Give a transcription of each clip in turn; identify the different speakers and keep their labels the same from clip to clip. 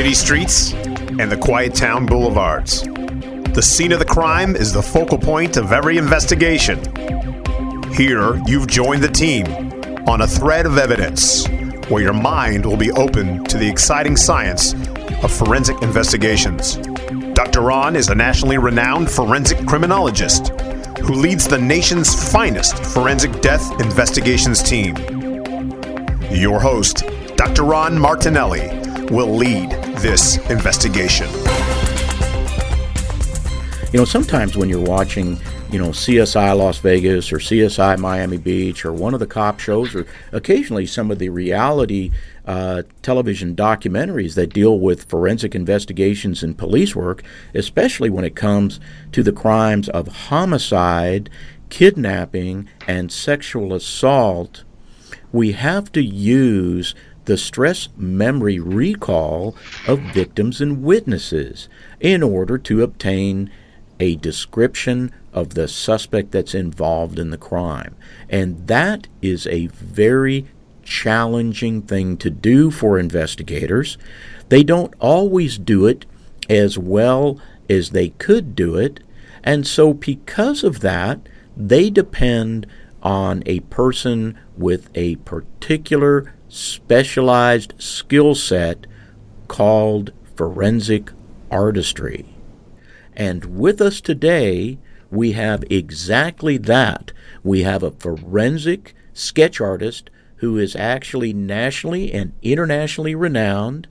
Speaker 1: city streets and the quiet town boulevards. The scene of the crime is the focal point of every investigation. Here, you've joined the team on a thread of evidence where your mind will be open to the exciting science of forensic investigations. Dr. Ron is a nationally renowned forensic criminologist who leads the nation's finest forensic death investigations team. Your host, Dr. Ron Martinelli, will lead this investigation.
Speaker 2: You know, sometimes when you're watching, you know, CSI Las Vegas or CSI Miami Beach or one of the cop shows, or occasionally some of the reality uh, television documentaries that deal with forensic investigations and police work, especially when it comes to the crimes of homicide, kidnapping, and sexual assault, we have to use the stress memory recall of victims and witnesses in order to obtain a description of the suspect that's involved in the crime. And that is a very challenging thing to do for investigators. They don't always do it as well as they could do it. And so, because of that, they depend on a person with a particular specialized skill set called forensic artistry. And with us today, we have exactly that. We have a forensic sketch artist who is actually nationally and internationally renowned,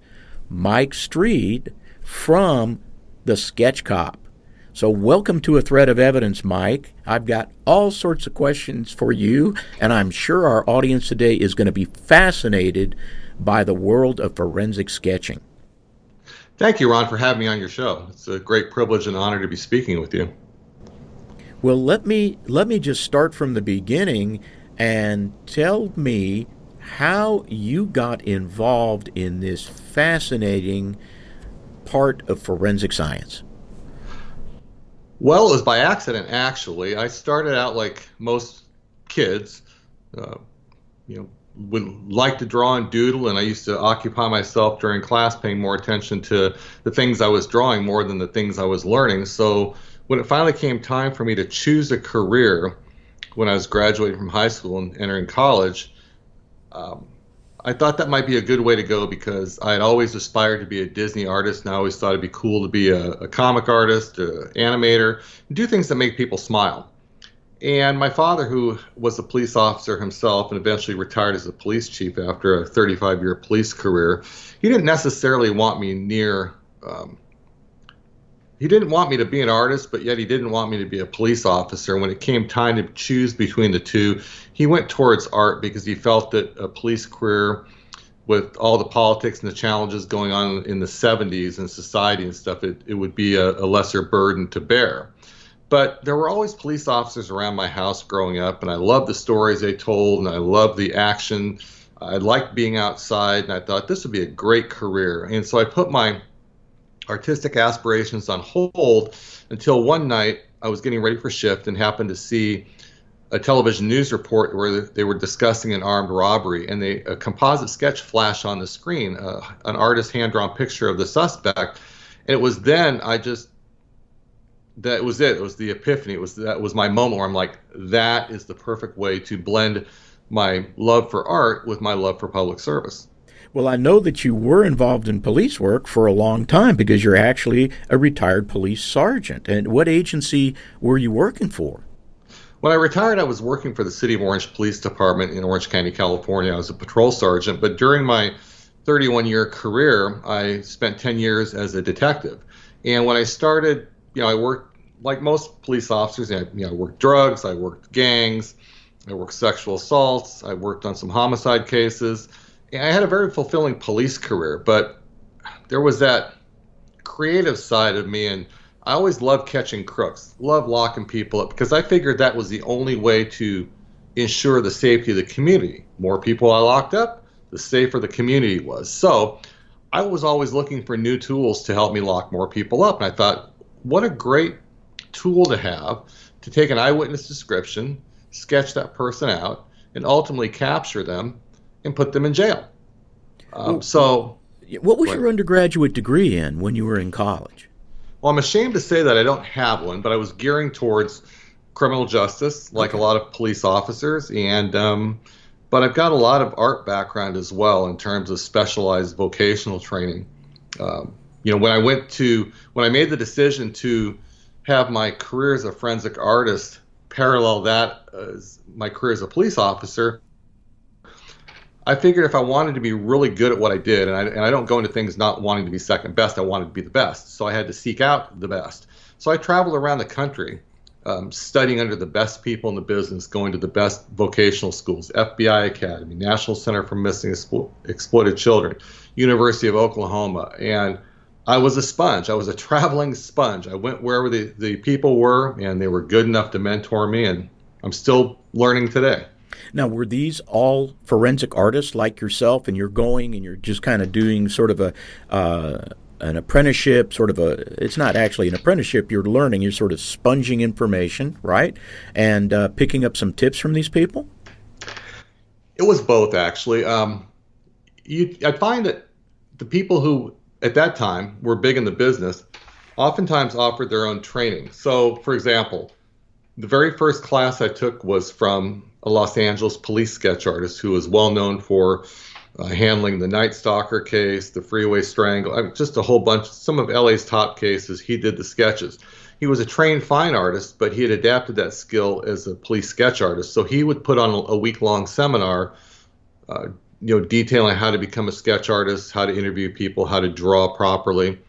Speaker 2: Mike Streed from the Sketch Cop. So, welcome to a thread of evidence, Mike. I've got all sorts of questions for you, and I'm sure our audience today is going to be fascinated by the world of forensic sketching.
Speaker 3: Thank you, Ron, for having me on your show. It's a great privilege and honor to be speaking with you.
Speaker 2: Well, let me let me just start from the beginning and tell me how you got involved in this fascinating part of forensic science.
Speaker 3: Well, it was by accident, actually. I started out like most kids, uh, you know, would like to draw and doodle, and I used to occupy myself during class paying more attention to the things I was drawing more than the things I was learning. So when it finally came time for me to choose a career when I was graduating from high school and entering college, um, I thought that might be a good way to go because I had always aspired to be a Disney artist, and I always thought it'd be cool to be a, a comic artist, an animator, do things that make people smile. And my father, who was a police officer himself and eventually retired as a police chief after a 35 year police career, he didn't necessarily want me near. Um, he didn't want me to be an artist, but yet he didn't want me to be a police officer. When it came time to choose between the two, he went towards art because he felt that a police career, with all the politics and the challenges going on in the 70s and society and stuff, it, it would be a, a lesser burden to bear. But there were always police officers around my house growing up, and I loved the stories they told, and I loved the action. I liked being outside, and I thought this would be a great career. And so I put my artistic aspirations on hold until one night I was getting ready for shift and happened to see a television news report where they were discussing an armed robbery, and they, a composite sketch flashed on the screen, uh, an artist hand drawn picture of the suspect. And it was then I just that was it. It was the epiphany. It was that was my moment where I'm like, that is the perfect way to blend my love for art with my love for public service.
Speaker 2: Well, I know that you were involved in police work for a long time because you're actually a retired police sergeant. And what agency were you working for?
Speaker 3: When I retired, I was working for the City of Orange Police Department in Orange County, California. I was a patrol sergeant, but during my 31 year career, I spent 10 years as a detective. And when I started, you know, I worked like most police officers, I, you know, I worked drugs, I worked gangs, I worked sexual assaults, I worked on some homicide cases. I had a very fulfilling police career, but there was that creative side of me, and I always loved catching crooks, loved locking people up because I figured that was the only way to ensure the safety of the community. More people I locked up, the safer the community was. So I was always looking for new tools to help me lock more people up, and I thought, what a great tool to have to take an eyewitness description, sketch that person out, and ultimately capture them and put them in jail. Um, so
Speaker 2: What was your undergraduate degree in when you were in college?
Speaker 3: Well, I'm ashamed to say that I don't have one, but I was gearing towards criminal justice, like okay. a lot of police officers, and um, but I've got a lot of art background as well in terms of specialized vocational training. Um, you know, when I went to when I made the decision to have my career as a forensic artist parallel that as my career as a police officer, I figured if I wanted to be really good at what I did, and I, and I don't go into things not wanting to be second best, I wanted to be the best. So I had to seek out the best. So I traveled around the country um, studying under the best people in the business, going to the best vocational schools, FBI Academy, National Center for Missing Exploited Children, University of Oklahoma. And I was a sponge. I was a traveling sponge. I went wherever the, the people were, and they were good enough to mentor me, and I'm still learning today.
Speaker 2: Now, were these all forensic artists like yourself, and you're going and you're just kind of doing sort of a uh, an apprenticeship, sort of a, it's not actually an apprenticeship, you're learning, you're sort of sponging information, right? And uh, picking up some tips from these people?
Speaker 3: It was both, actually. Um, you, I find that the people who, at that time, were big in the business oftentimes offered their own training. So, for example, the very first class I took was from a Los Angeles police sketch artist who was well known for uh, handling the Night Stalker case, the Freeway Strangler, I mean, just a whole bunch. Some of LA's top cases, he did the sketches. He was a trained fine artist, but he had adapted that skill as a police sketch artist. So he would put on a, a week-long seminar, uh, you know, detailing how to become a sketch artist, how to interview people, how to draw properly.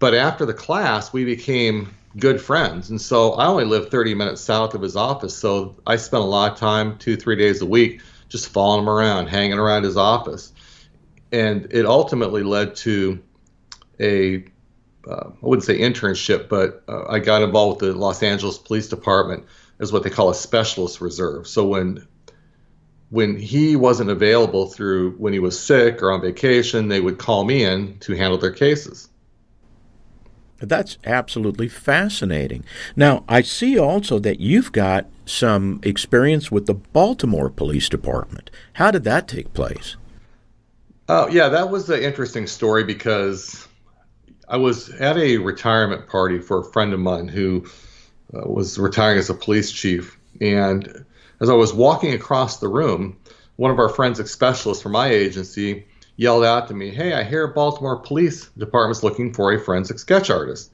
Speaker 3: But after the class, we became good friends. And so I only lived 30 minutes south of his office. So I spent a lot of time, two, three days a week, just following him around, hanging around his office. And it ultimately led to a uh, I wouldn't say internship, but uh, I got involved with the Los Angeles Police Department as what they call a specialist reserve. So when when he wasn't available through when he was sick or on vacation, they would call me in to handle their cases.
Speaker 2: That's absolutely fascinating. Now, I see also that you've got some experience with the Baltimore Police Department. How did that take place?
Speaker 3: Oh, yeah, that was an interesting story because I was at a retirement party for a friend of mine who uh, was retiring as a police chief. And as I was walking across the room, one of our forensic specialists from my agency yelled out to me, Hey, I hear Baltimore Police Department's looking for a forensic sketch artist.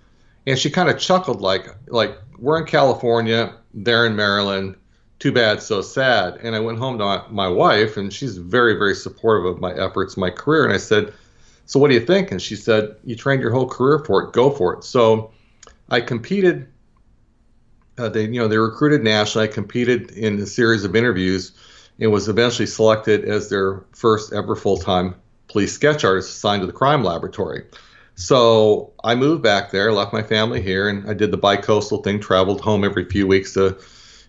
Speaker 3: And she kind of chuckled like, like, we're in California, they're in Maryland. Too bad, so sad. And I went home to my, wife, and she's very, very supportive of my efforts, my career. And I said, So what do you think? And she said, You trained your whole career for it, go for it. So I competed. Uh, they, you know, they recruited nationally. I competed in a series of interviews, and was eventually selected as their first ever full-time police sketch artist assigned to the crime laboratory. So I moved back there, left my family here, and I did the bi-coastal thing, traveled home every few weeks to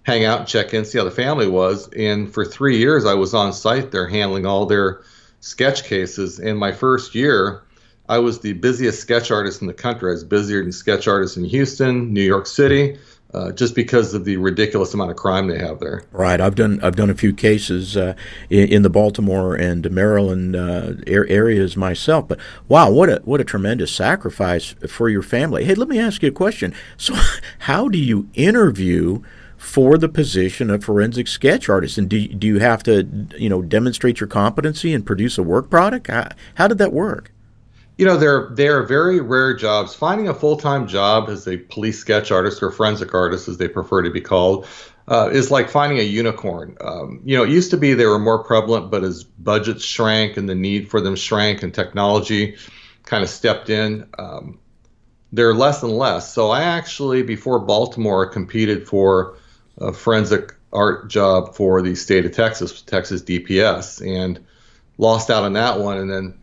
Speaker 3: hang out and check in, see how the family was. And for three years, I was on site there handling all their sketch cases. In my first year, I was the busiest sketch artist in the country. I was busier than sketch artists in Houston, New York City, uh, just because of the ridiculous amount of crime they have there.
Speaker 2: Right. I've done I've done a few cases uh, in, in, the Baltimore and Maryland uh, areas myself. But wow, what a what a tremendous sacrifice for your family. Hey, let me ask you a question. So, how do you interview? For the position of forensic sketch artist, and do, do you have to, you know, demonstrate your competency and produce a work product? How, how did that work?
Speaker 3: You know they're they're very rare jobs. Finding a full-time job as a police sketch artist or forensic artist as they prefer to be called uh, is like finding a unicorn. Um, you know it used to be they were more prevalent but as budgets shrank and the need for them shrank and technology kind of stepped in um, they're less and less. So i actually before baltimore competed for a forensic art job for the state of texas texas dps and lost out on that one. And then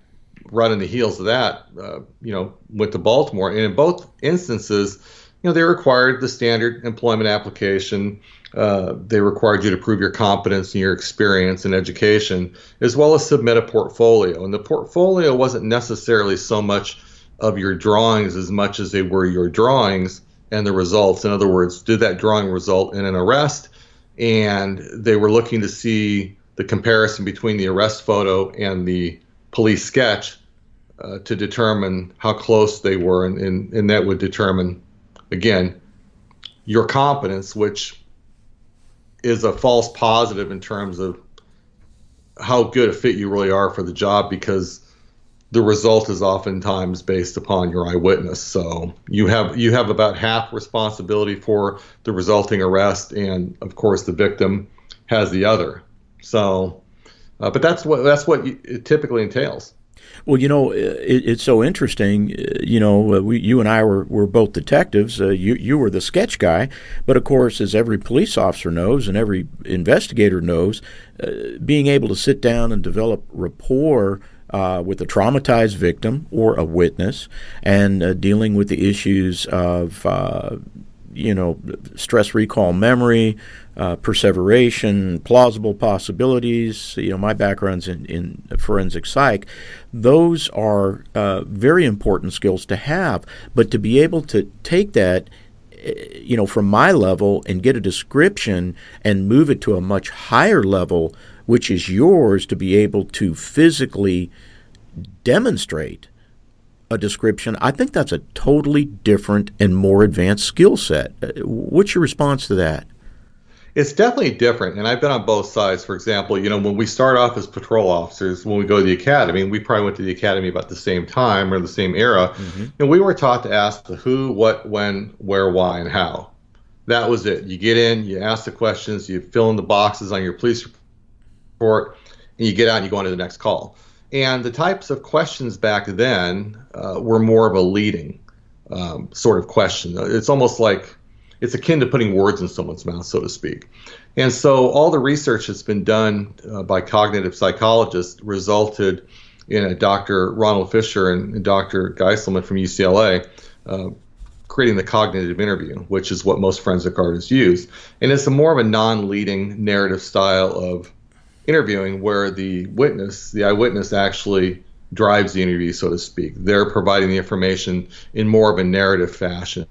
Speaker 3: running the heels of that, uh, you know, went to Baltimore. And in both instances, you know, they required the standard employment application. Uh, they required you to prove your competence and your experience and education, as well as submit a portfolio. And the portfolio wasn't necessarily so much of your drawings as much as they were your drawings and the results. In other words, did that drawing result in an arrest? And they were looking to see the comparison between the arrest photo and the police sketch uh, to determine how close they were, and, and, and that would determine, again, your competence, which is a false positive in terms of how good a fit you really are for the job because the result is oftentimes based upon your eyewitness. So you have you have about half responsibility for the resulting arrest, and of course the victim has the other. So, uh, but that's what that's what it typically entails.
Speaker 2: Well, you know, it, it's so interesting. You know, we, you and I were, were both detectives. Uh, you you were the sketch guy, but of course, as every police officer knows and every investigator knows, uh, being able to sit down and develop rapport uh, with a traumatized victim or a witness and uh, dealing with the issues of, uh, you know, stress recall memory, uh, perseveration, plausible possibilities. You know, my background's in, in forensic psych. Those are uh, very important skills to have, but to be able to take that eh, you know, from my level and get a description and move it to a much higher level which is yours to be able to physically demonstrate a description, I think that's a totally different and more advanced skill set. Uh, what's your response to that?
Speaker 3: It's definitely different, and I've been on both sides. For example, you know, when we start off as patrol officers, when we go to the academy, we probably went to the academy about the same time or the same era, mm-hmm. and we were taught to ask the who, what, when, where, why, and how. That was it. You get in, you ask the questions, you fill in the boxes on your police report, and you get out and you go on to the next call. And the types of questions back then uh, were more of a leading um, sort of question. It's almost like it's akin to putting words in someone's mouth, so to speak. And so all the research that's been done uh, by cognitive psychologists resulted in a Dr. Ronald Fisher and Dr. Geiselman from UCLA uh, creating the cognitive interview, which is what most forensic artists use. And it's a more of a non-leading narrative style of interviewing where the witness, the eyewitness, actually drives the interview, so to speak. They're providing the information in more of a narrative fashion.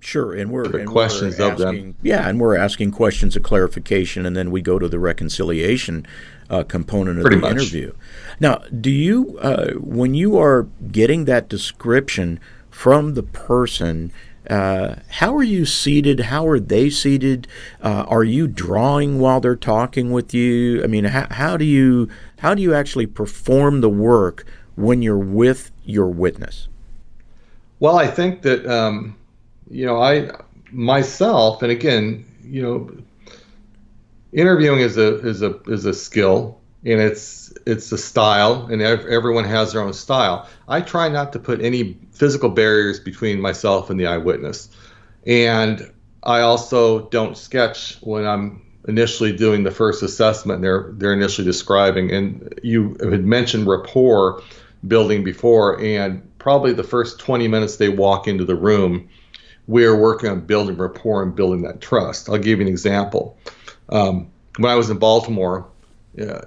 Speaker 2: Sure, and we're
Speaker 3: and questions
Speaker 2: we're
Speaker 3: asking, of them.
Speaker 2: Yeah, and we're asking questions of clarification, and then we go to the reconciliation uh, component of Pretty the much. interview. Now, do you, uh, when you are getting that description from the person, uh, how are you seated? How are they seated? Uh, are you drawing while they're talking with you? I mean, how, how do you how do you actually perform the work when you're with your witness?
Speaker 3: Well, I think that um, you know I myself, and again, you know, interviewing is a is a is a skill, and it's it's a style, and everyone has their own style. I try not to put any physical barriers between myself and the eyewitness. And I also don't sketch when I'm initially doing the first assessment they're they're initially describing. And you had mentioned rapport building before, and probably the first 20 minutes they walk into the room, we're working on building rapport and building that trust. I'll give you an example. Um, when I was in Baltimore, uh,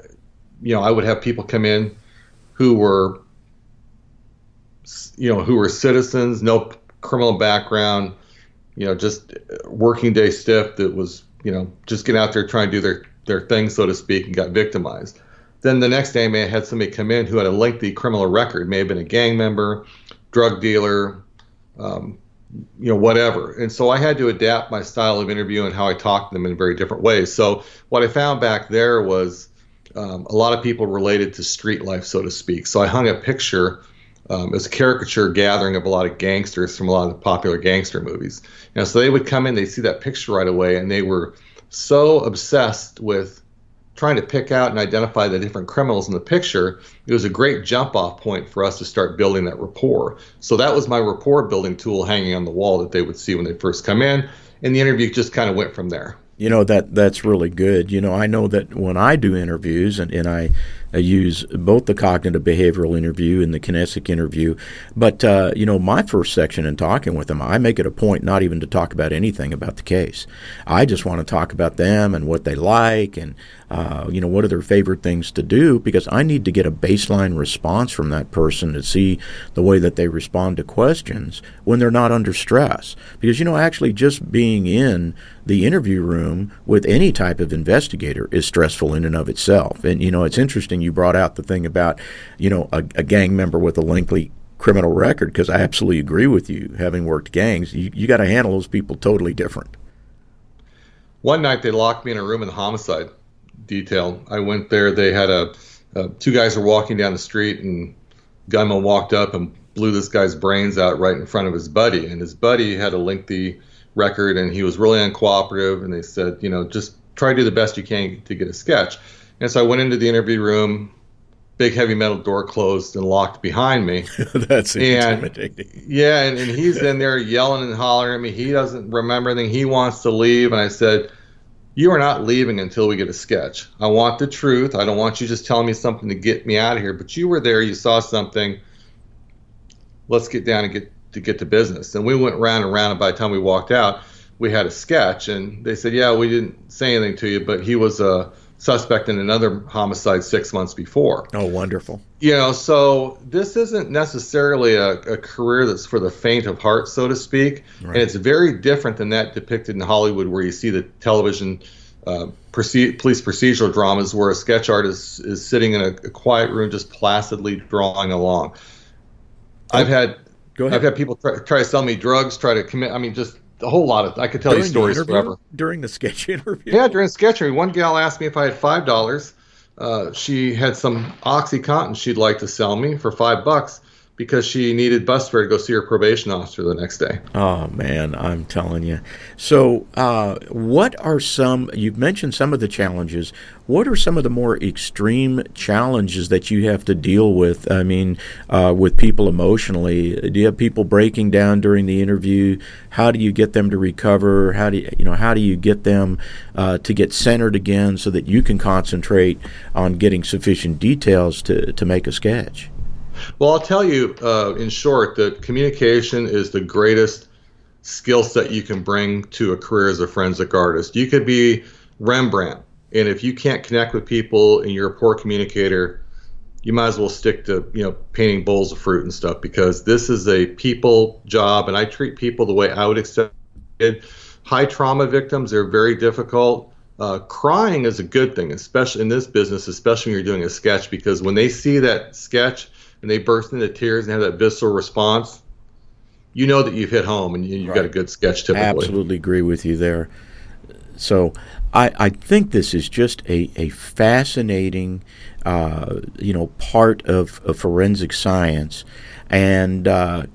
Speaker 3: you know, I would have people come in who were you know, who were citizens, no criminal background, you know, just working day stiff that was, you know, just getting out there trying to do their, their thing, so to speak, and got victimized. Then the next day, I may have had somebody come in who had a lengthy criminal record, may have been a gang member, drug dealer, um, you know, whatever. And so I had to adapt my style of interview and how I talked to them in very different ways. So what I found back there was um, a lot of people related to street life, so to speak. So I hung a picture um, it was a caricature gathering of a lot of gangsters from a lot of the popular gangster movies. You know, so they would come in, they see that picture right away, and they were so obsessed with trying to pick out and identify the different criminals in the picture. It was a great jump off point for us to start building that rapport. So that was my rapport building tool hanging on the wall that they would see when they first come in, and the interview just kind of went from there.
Speaker 2: You know that that's really good. You know, I know that when I do interviews and, and I use both the cognitive behavioral interview and the kinesic interview. But, uh, you know, my first section in talking with them, I make it a point not even to talk about anything about the case. I just want to talk about them and what they like and, uh, you know, what are their favorite things to do because I need to get a baseline response from that person to see the way that they respond to questions when they're not under stress. Because, you know, actually just being in the interview room with any type of investigator is stressful in and of itself. And, you know, it's interesting you brought out the thing about, you know, a, a gang member with a lengthy criminal record because I absolutely agree with you. Having worked gangs, you, you got to handle those people totally different.
Speaker 3: One night they locked me in a room in the homicide detail. I went there. They had a uh, two guys were walking down the street, and gunman walked up and blew this guy's brains out right in front of his buddy. And his buddy had a lengthy record, and he was really uncooperative. And they said, you know, just try to do the best you can to get a sketch. And so I went into the interview room, big heavy metal door closed and locked behind me.
Speaker 2: That's intimidating.
Speaker 3: And, yeah, and, and he's in there yelling and hollering at me. He doesn't remember anything. He wants to leave. And I said, You are not leaving until we get a sketch. I want the truth. I don't want you just telling me something to get me out of here. But you were there, you saw something. Let's get down and get to get to business. And we went round and round, and by the time we walked out, we had a sketch. And they said, Yeah, we didn't say anything to you, but he was a suspect in another homicide six months before.
Speaker 2: Oh, wonderful.
Speaker 3: You know, so this isn't necessarily a, a career that's for the faint of heart, so to speak. Right. And it's very different than that depicted in Hollywood, where you see the television uh, police procedural dramas where a sketch artist is sitting in a, a quiet room just placidly drawing along. I've had I've had people try, try to sell me drugs, try to commit. I mean, just a whole lot of I could tell during you stories forever.
Speaker 2: During the sketch interview?
Speaker 3: Yeah, during sketch interview. One gal asked me if I had five dollars. Uh, she had some OxyContin she'd like to sell me for five bucks because she needed bus fare to go see her probation officer the next day.
Speaker 2: Oh man, I'm telling you. So, uh, what are some? You've mentioned some of the challenges. What are some of the more extreme challenges that you have to deal with? I mean, uh, with people emotionally. Do you have people breaking down during the interview? How do you get them to recover? How do you, you know? How do you get them uh, to get centered again so that you can concentrate on getting sufficient details to to make a sketch?
Speaker 3: Well, I'll tell you uh, in short that communication is the greatest skill set you can bring to a career as a forensic artist. You could be Rembrandt, and if you can't connect with people and you're a poor communicator, you might as well stick to you know painting bowls of fruit and stuff because this is a people job, and I treat people the way I would expect. High trauma victims they're very difficult. Uh, crying is a good thing, especially in this business, especially when you're doing a sketch, because when they see that sketch and they burst into tears and have that visceral response, you know that you've hit home and you've right. got a good sketch typically.
Speaker 2: Absolutely agree with you there. So I, I think this is just a, a fascinating, uh, you know, part of, of forensic science. And uh,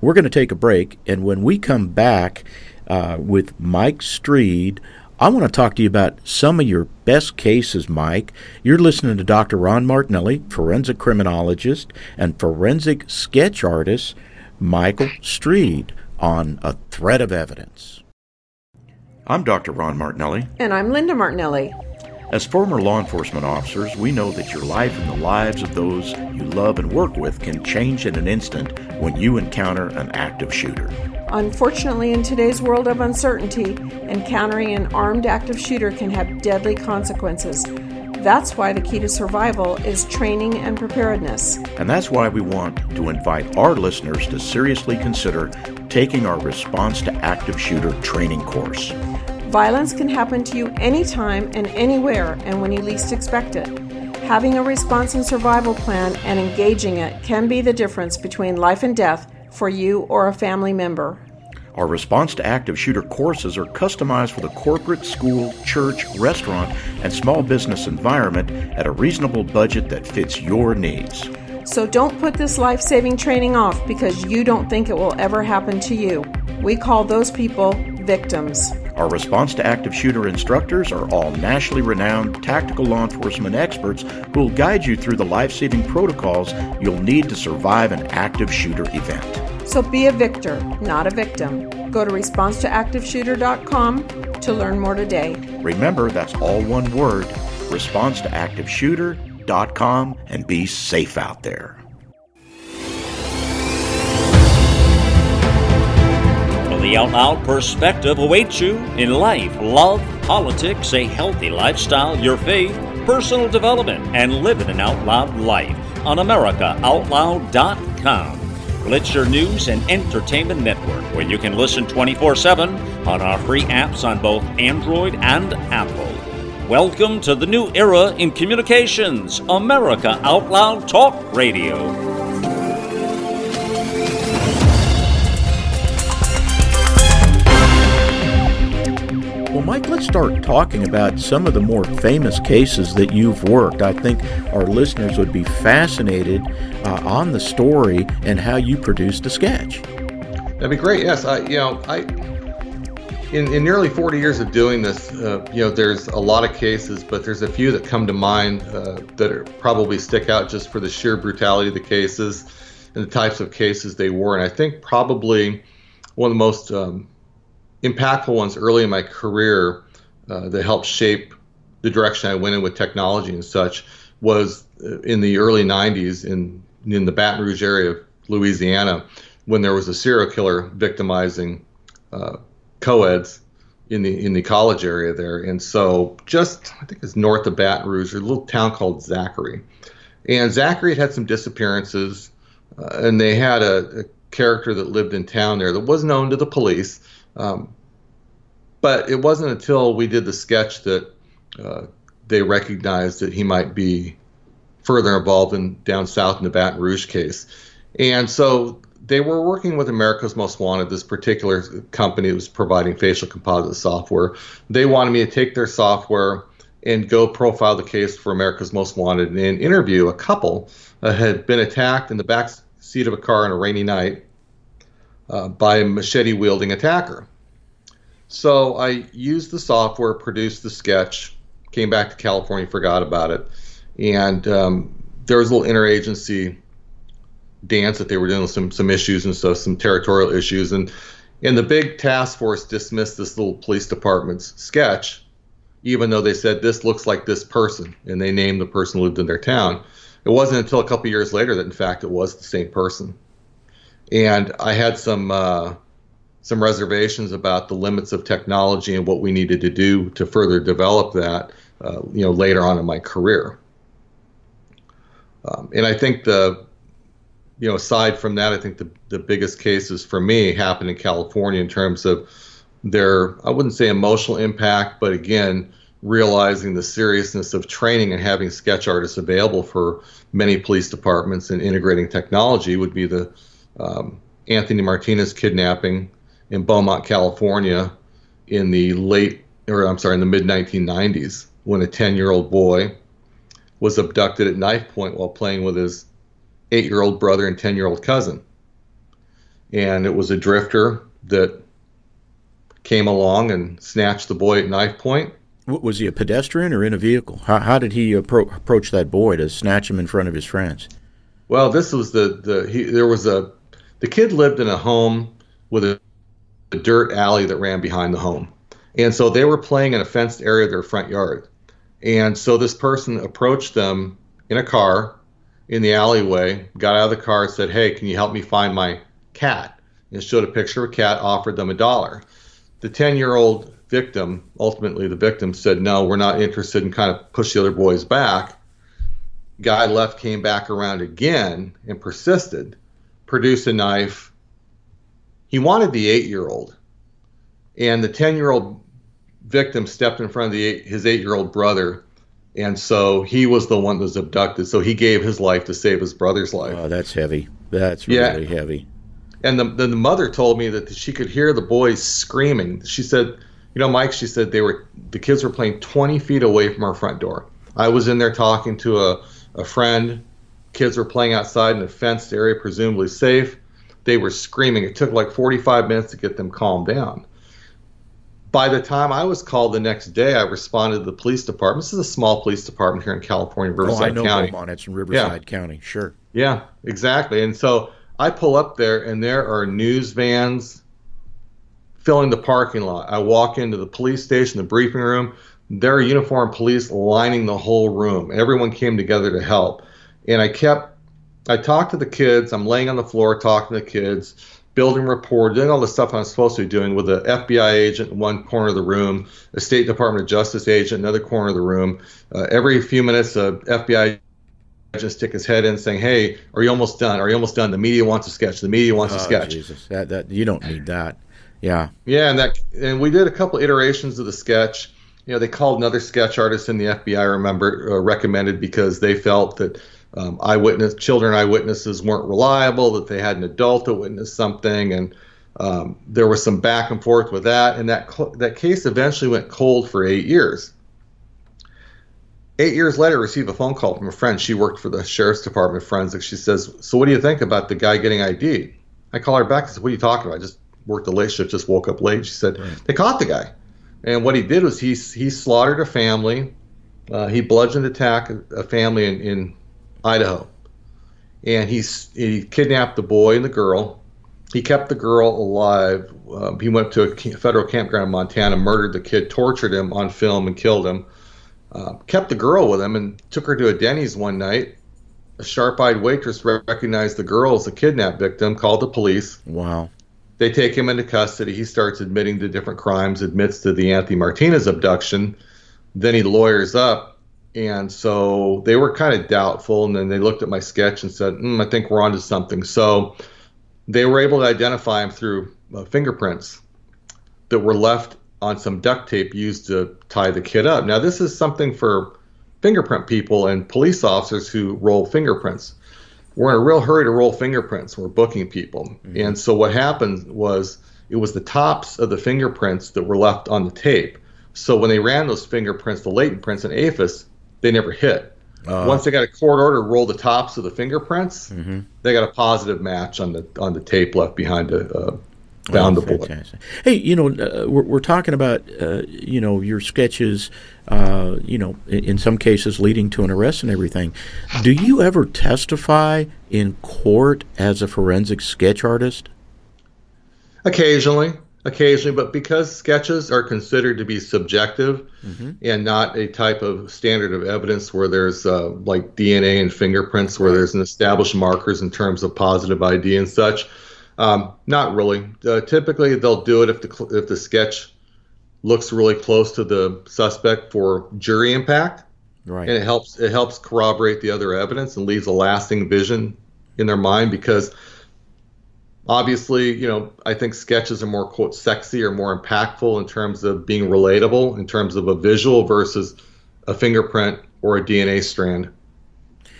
Speaker 2: we're going to take a break. And when we come back uh, with Mike Streed I want to talk to you about some of your best cases, Mike. You're listening to Dr. Ron Martinelli, forensic criminologist and forensic sketch artist Michael Streed on A Thread of Evidence. I'm Dr. Ron Martinelli.
Speaker 4: And I'm Linda Martinelli.
Speaker 2: As former law enforcement officers, we know that your life and the lives of those you love and work with can change in an instant when you encounter an active shooter.
Speaker 4: Unfortunately, in today's world of uncertainty, encountering an armed active shooter can have deadly consequences. That's why the key to survival is training and preparedness.
Speaker 2: And that's why we want to invite our listeners to seriously consider taking our Response to Active Shooter training course.
Speaker 4: Violence can happen to you anytime and anywhere and when you least expect it. Having a response and survival plan and engaging it can be the difference between life and death for you or a family member.
Speaker 2: Our response to active shooter courses are customized for the corporate, school, church, restaurant, and small business environment at a reasonable budget that fits your needs.
Speaker 4: So don't put this life saving training off because you don't think it will ever happen to you. We call those people victims.
Speaker 2: Our response to active shooter instructors are all nationally renowned tactical law enforcement experts who will guide you through the life saving protocols you'll need to survive an active shooter event.
Speaker 4: So be a victor, not a victim. Go to responsetoactiveshooter.com to learn more today.
Speaker 2: Remember, that's all one word responsetoactiveshooter.com and be safe out there.
Speaker 5: The Out Loud perspective awaits you in life, love, politics, a healthy lifestyle, your faith, personal development, and living an out loud life on AmericaOutloud.com. Your news and entertainment network where you can listen 24 7 on our free apps on both Android and Apple. Welcome to the new era in communications, America Out Loud Talk Radio.
Speaker 2: Well, Mike, let's start talking about some of the more famous cases that you've worked. I think our listeners would be fascinated uh, on the story and how you produced a sketch.
Speaker 3: That'd be great. Yes, I, you know, I in, in nearly 40 years of doing this, uh, you know, there's a lot of cases, but there's a few that come to mind uh, that are, probably stick out just for the sheer brutality of the cases and the types of cases they were. And I think probably one of the most um, impactful ones early in my career uh, that helped shape the direction I went in with technology and such was uh, in the early 90s in in the Baton Rouge area of Louisiana when there was a serial killer victimizing uh, co-eds in the in the college area there. And so just I think it's north of Baton Rouge, a little town called Zachary. And Zachary had had some disappearances, uh, and they had a, a, character that lived in town there that was known to the police. Um, but it wasn't until we did the sketch that uh, they recognized that he might be further involved in down south in the Baton Rouge case. And so they were working with America's Most Wanted, this particular company that was providing facial composite software. They wanted me to take their software and go profile the case for America's Most Wanted and interview a couple that had been attacked in the back seat of a car on a rainy night uh, by a machete wielding attacker. So I used the software, produced the sketch, came back to California, forgot about it, and um, there was a little interagency dance that they were dealing with some some issues and stuff, some territorial issues, and and the big task force dismissed this little police department's sketch, even though they said this looks like this person, and they named the person who lived in their town. It wasn't until a couple years later that, in fact, it was the same person. And I had some uh, some reservations about the limits of technology and what we needed to do to further develop that. Uh, you know, later on in my career. Um, and I think the you know, aside from that, I think the, the biggest cases for me happened in California in terms of their, I wouldn't say emotional impact, but again, realizing the seriousness of training and having sketch artists available for many police departments and integrating technology would be the um, Anthony Martinez kidnapping in Beaumont, California in the late, or I'm sorry, in the mid 1990s when a 10 year old boy was abducted at knife point while playing with his eight year old brother and 10 year old cousin. And it was a drifter that came along and snatched the boy at knife point.
Speaker 2: Was he a pedestrian or in a vehicle? How, how did he appro- approach that boy to snatch him in front of his friends?
Speaker 3: Well, this was the, the he, there was a the kid lived in a home with a, a dirt alley that ran behind the home. And so they were playing in a fenced area of their front yard. And so this person approached them in a car in the alleyway, got out of the car, said, Hey, can you help me find my cat? And showed a picture of a cat, offered them a dollar. The 10 year old victim, ultimately the victim, said, No, we're not interested and kind of pushed the other boys back. Guy left, came back around again and persisted, produced a knife. He wanted the eight year old. And the 10 year old victim stepped in front of the eight, his eight year old brother and so he was the one that was abducted. So he gave his life to save his brother's life.
Speaker 2: Oh, that's heavy. That's really yeah. heavy.
Speaker 3: And the, the mother told me that she could hear the boys screaming. She said, "You know, Mike," she said they were the kids were playing 20 feet away from our front door. I was in there talking to a, a friend. Kids were playing outside in a fenced area, presumably safe. They were screaming. It took like 45 minutes to get them calmed down by the time I was called the next day, I responded to the police department. This is a small police department here in California, Riverside
Speaker 2: oh, I know
Speaker 3: County.
Speaker 2: Beaumont. It's in Riverside yeah. County, sure.
Speaker 3: Yeah, exactly. And so I pull up there, and there are news vans filling the parking lot. I walk into the police station, the briefing room. There are uniformed police lining the whole room. Everyone came together to help. And I kept, I talked to the kids. I'm laying on the floor talking to the kids building rapport, doing all the stuff I'm supposed to be doing with an FBI agent in one corner of the room, a State Department of Justice agent in another corner of the room. Uh, every few minutes, a FBI agent stick his head in saying, "Hey, are you almost done? Are you almost done? The media wants a sketch. The media wants
Speaker 2: oh,
Speaker 3: a sketch."
Speaker 2: Jesus, that that you don't need that. Yeah.
Speaker 3: Yeah, and that and we did a couple iterations of the sketch. you know, they called another sketch artist in the FBI. Remember uh, recommended because they felt that um, eyewitness children eyewitnesses weren't reliable, that they had an adult that witnessed something, and um, there was some back and forth with that. And that that case eventually went cold for eight years. Eight years later, I received a phone call from a friend. She worked for the sheriff's department forensics. She says, "So what do you think about the guy getting ID?" I call her back. I said, "What are you talking about? I just worked the late shift, just woke up late." She said, right. "They caught the guy." And what he did was he he slaughtered a family. Uh, he bludgeoned attacked a family in, in Idaho, and he he kidnapped the boy and the girl. He kept the girl alive. Uh, he went to a federal campground in Montana, murdered the kid, tortured him on film, and killed him. Uh, kept the girl with him and took her to a Denny's one night. A sharp-eyed waitress recognized the girl as a kidnap victim, called the police.
Speaker 2: Wow.
Speaker 3: They take him into custody. He starts admitting to different crimes, admits to the Anthony Martinez abduction. Then he lawyers up. And so they were kind of doubtful. And then they looked at my sketch and said, mm, I think we're onto something. So they were able to identify him through uh, fingerprints that were left on some duct tape used to tie the kid up. Now, this is something for fingerprint people and police officers who roll fingerprints we're in a real hurry to roll fingerprints. We're booking people. Mm-hmm. And so what happened was it was the tops of the fingerprints that were left on the tape. So when they ran those fingerprints, the latent prints in AFIS, they never hit. Uh, Once they got a court order roll the tops of the fingerprints, mm-hmm. they got a positive match on the on the tape left behind uh, oh, the boy.
Speaker 2: Hey, you know, uh, we're, we're talking about uh, you know your sketches uh, you know, in, in, some cases leading to an arrest and everything. Do you ever testify in court as a forensic sketch artist?
Speaker 3: Occasionally, occasionally, but because sketches are considered to be subjective mm-hmm. and not a type of standard of evidence where there's uh, like DNA and fingerprints, where there's an established markers in terms of positive ID and such. Um, not really. Uh, typically, they'll do it if the if the sketch looks really close to the suspect for jury impact.
Speaker 2: Right.
Speaker 3: And it helps it helps corroborate the other evidence and leaves a lasting vision in their mind because obviously, you know, I think sketches are more quote sexy or more impactful in terms of being relatable in terms of a visual versus a fingerprint or a DNA strand.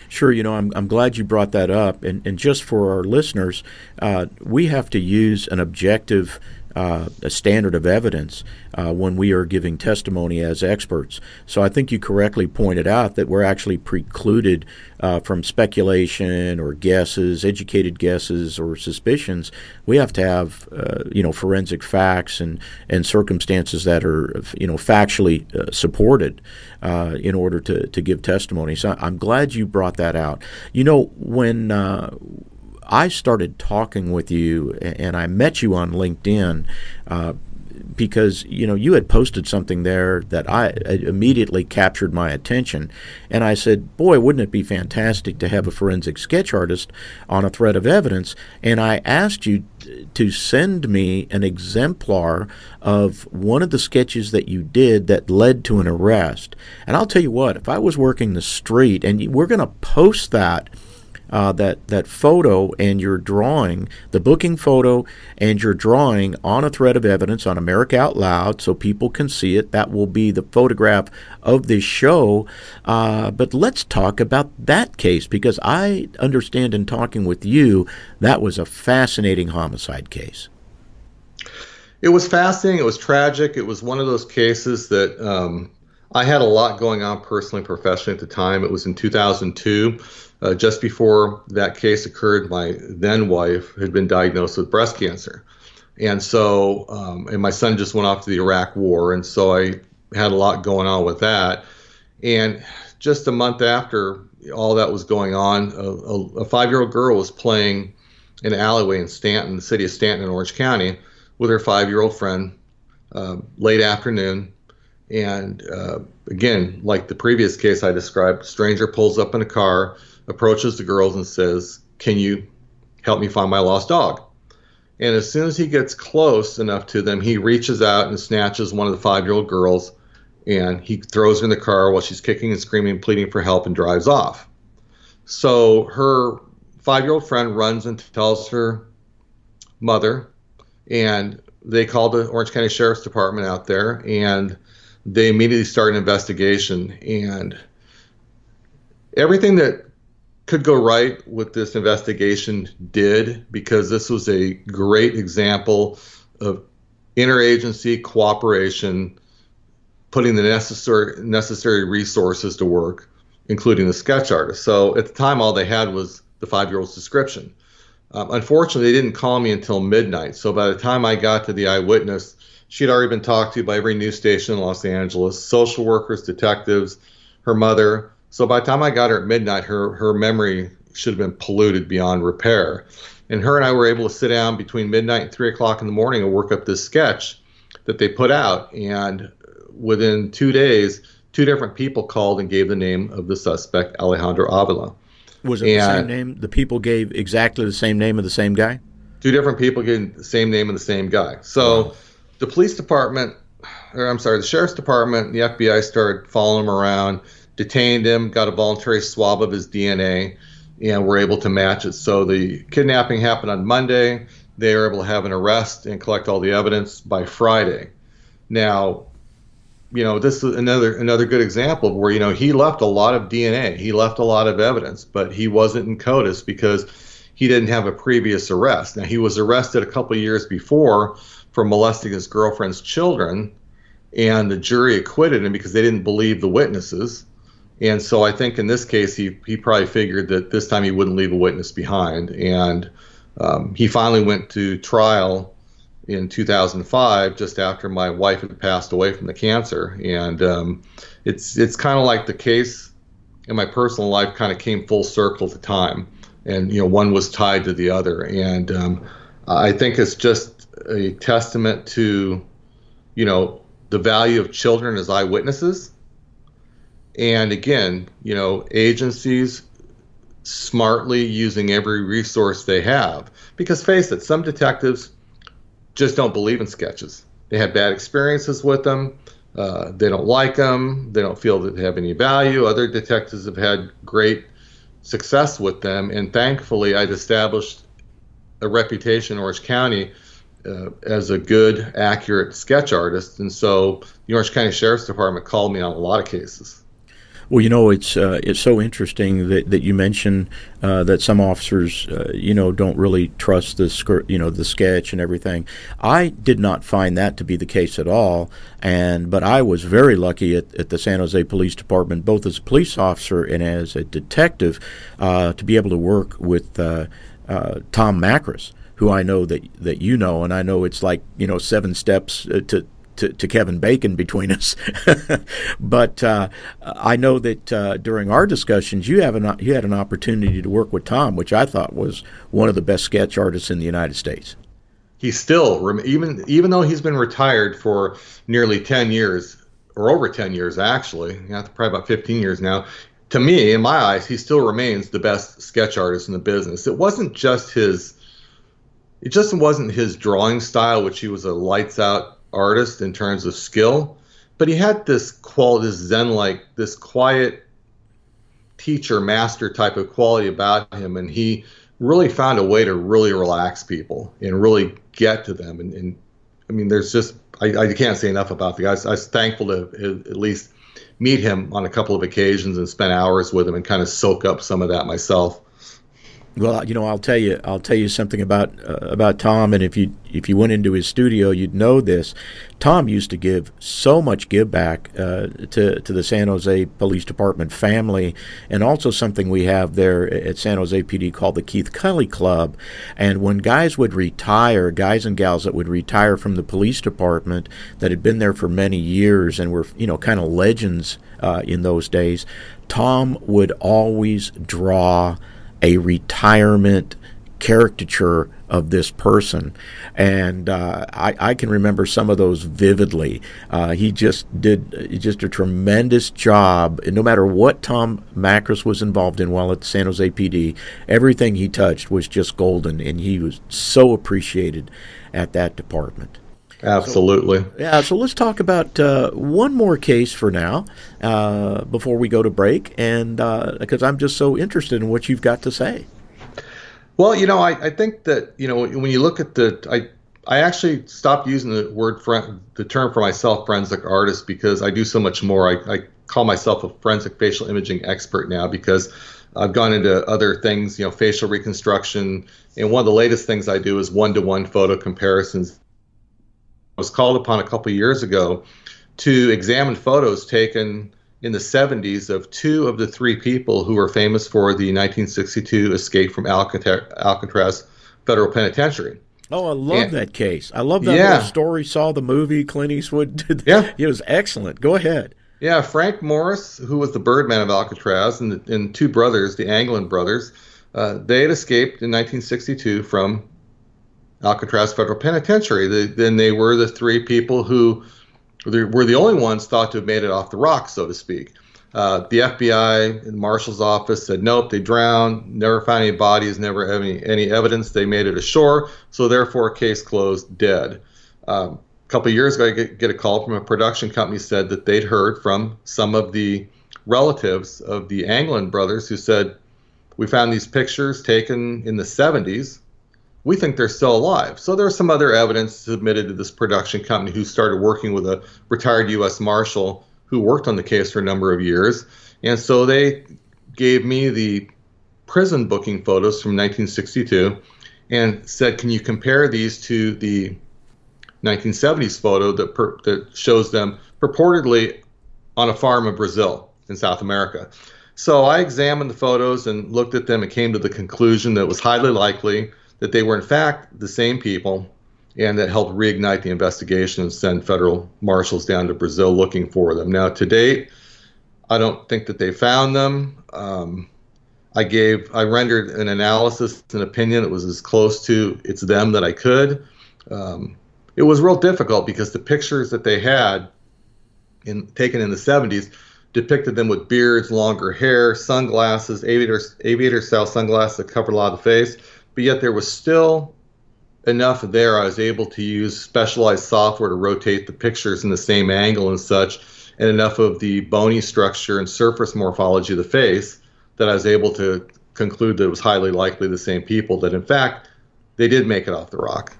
Speaker 2: Sure, you know, I'm, I'm glad you brought that up. And, and just for our listeners, uh, we have to use an objective uh, a standard of evidence uh, when we are giving testimony as experts. So I think you correctly pointed out that we're actually precluded uh, from speculation or guesses, educated guesses or suspicions. We have to have uh, you know forensic facts and and circumstances that are you know factually uh, supported uh, in order to to give testimony. So I'm glad you brought that out. You know when I started talking with you, and I met you on LinkedIn. Uh, because you know you had posted something there that I immediately captured my attention, and I said, "Boy, wouldn't it be fantastic to have a forensic sketch artist on a thread of evidence?" And I asked you to send me an exemplar of one of the sketches that you did that led to an arrest. And I'll tell you what, if I was working the street, and we're going to post that uh, that that photo and your drawing, the booking photo and your drawing on a thread of evidence on America Out Loud, so people can see it. That will be the photograph of this show. Uh, but let's talk about that case because I understand in talking with you that was a fascinating homicide case.
Speaker 3: It was fascinating. It was tragic. It was one of those cases that um, I had a lot going on personally professionally at the time. It was in 2002 uh, just before that case occurred, my then wife had been diagnosed with breast cancer. And so, um, and my son just went off to the Iraq war. And so I had a lot going on with that. And just a month after all that was going on, a, a, a five year old girl was playing in an alleyway in Stanton, the city of Stanton in Orange County, with her five year old friend uh, late afternoon. And uh, again, like the previous case I described, stranger pulls up in a car approaches the girls and says, Can you help me find my lost dog? And as soon as he gets close enough to them, he reaches out and snatches one of the five year old girls and he throws her in the car while she's kicking and screaming, pleading for help, and drives off. So her five year old friend runs and tells her mother, and they call the Orange County Sheriff's Department out there. And they immediately started an investigation. And everything that could go right with this investigation did because this was a great example of interagency cooperation putting the necessary necessary resources to work including the sketch artist. So at the time all they had was the five year old's description. Um, unfortunately they didn't call me until midnight. So by the time i got to the eyewitness she'd already been talked to by every news station in los angeles social workers detectives her mother so by the time I got her at midnight, her her memory should have been polluted beyond repair. And her and I were able to sit down between midnight and three o'clock in the morning and work up this sketch that they put out. And within two days, two different people called and gave the name of the suspect, Alejandro Avila.
Speaker 2: Was it and the same name? The people gave exactly the same name of the same guy?
Speaker 3: Two different people gave the same name of the same guy. So wow. The police department, or I'm sorry, the sheriff's department, the FBI started following him around detained him, got a voluntary swab of his DNA, and were able to match it. So the kidnapping happened on Monday. They were able to have an arrest and collect all the evidence by Friday. Now, you know, this is another another good example where you know he left a lot of DNA, he left a lot of evidence, but he wasn't in CODIS because he didn't have a previous arrest. Now he was arrested a couple years before for molesting his girlfriend's children, and the jury acquitted him because they didn't believe the witnesses. And so I think in this case, he, he probably figured that this time he wouldn't leave a witness behind. And um, he finally went to trial in 2005, just after my wife had passed away from the cancer. And um, it's it's kind of like the case in my personal life kind of came full circle at the time, and you know one was tied to the other. And um, I think it's just a testament to, you know, the value of children as eyewitnesses and again, you know, agencies smartly using every resource they have. Because face it, some detectives just don't believe in sketches. They have bad experiences with them. Uh, they don't like them. They don't feel that they have any value. Other detectives have had great success with them. And thankfully, I'd established a reputation in Orange County uh, as a good, accurate sketch artist. And so the Orange County Sheriff's Department called me on a lot of cases.
Speaker 2: Well, you know, it's uh, it's so interesting that, that you mention uh, that some officers, uh, you know, don't really trust the you know, the sketch and everything. I did not find that to be the case at all, and but I was very lucky at, at the San Jose Police Department, both as a police officer and as a detective, uh, to be able to work with uh, Tom Macris who I know that that you know, and I know it's like you know seven steps to to, to Kevin Bacon between us. but uh, I know that uh, during our discussions, you have an you had an opportunity to work with Tom, which I thought was one of the best sketch artists in the United States.
Speaker 3: He's still even even though he's been retired for nearly ten years or over ten years actually, yeah, probably about fifteen years now. To me, in my eyes, he still remains the best sketch artist in the business. It wasn't just his it just wasn't his drawing style, which he was a lights out artist in terms of skill, but he had this quality, this zen like, this quiet teacher master type of quality about him, and he really found a way to really relax people and really get to them. And, and I mean, there's just I, I, can't say enough about the guy. I was thankful to at least meet him on a couple of occasions and spend hours with him and kind of soak up some of that myself.
Speaker 2: Well, you know, I'll tell you, I'll tell you something about uh, about Tom, and if you if you went into his studio, you'd know this. Tom used to give so much give back uh, to to the San Jose Police Department family, and also something we have there at San Jose PD called the Keith Kelly Club. And when guys would retire, guys and gals that would retire from the police department that had been there for many years and were you know kind of legends uh, in those days, Tom would always draw a retirement caricature of this person. And uh, I, I, can remember some of those vividly. Uh, he just did just a tremendous job. And no matter what Tom Macris was involved in while at San Jose PD, everything he touched was just golden. And he was so appreciated at that department.
Speaker 3: Absolutely.
Speaker 2: So, yeah, so let's talk about uh, one more case for now uh, before we go to break, and because uh, I'm just so interested in what you've got to say.
Speaker 3: Well, you know, I, I think that you know when you look at the I I actually stopped using the word friend, the term for myself, forensic artist, because I do so much more. I, I call myself a forensic facial imaging expert now because I've gone into other things, you know, facial reconstruction, and one of the latest things I do is one-to-one photo comparisons. Was called upon a couple years ago to examine photos taken in the 70s of two of the three people who were famous for the 1962 escape from Alcatraz Federal Penitentiary.
Speaker 2: Oh, I love and, that case. I love that yeah. story. Saw the movie. Clint Eastwood did. Yeah, it was excellent. Go ahead.
Speaker 3: Yeah, Frank Morris, who was the Birdman of Alcatraz, and, the, and two brothers, the Anglin brothers, uh, they had escaped in 1962 from Alcatraz Federal Penitentiary. They, then they were the three people who were the only ones thought to have made it off the rocks, so to speak. Uh, the FBI and Marshal's office said nope, they drowned, never found any bodies, never any any evidence they made it ashore, so therefore case closed, dead. Um, a couple of years ago, I get, get a call from a production company said that they'd heard from some of the relatives of the Anglin brothers who said, "We found these pictures taken in the 70s. We think they're still alive." So there's some other evidence submitted to this production company who started working with a retired U.S. Marshal who worked on the case for a number of years. And so they gave me the prison booking photos from 1962 and said, Can you compare these to the 1970s photo that, per, that shows them purportedly on a farm in Brazil in South America? So I examined the photos and looked at them and came to the conclusion that it was highly likely that they were, in fact, the same people and that helped reignite the investigation and send federal marshals down to Brazil looking for them. Now, to date, I don't think that they found them. Um, I gave, I rendered an analysis, an opinion that was as close to it's them that I could. Um, it was real difficult because the pictures that they had in taken in the 70s depicted them with beards, longer hair, sunglasses, aviator aviator style sunglasses that covered a lot of the face, but yet there was still enough there, I was able to use specialized software to rotate the pictures in the same angle and such, and enough of the bony structure and surface morphology of the face that I was able to conclude that it was highly likely the same people, that in fact, they did make it off the rock.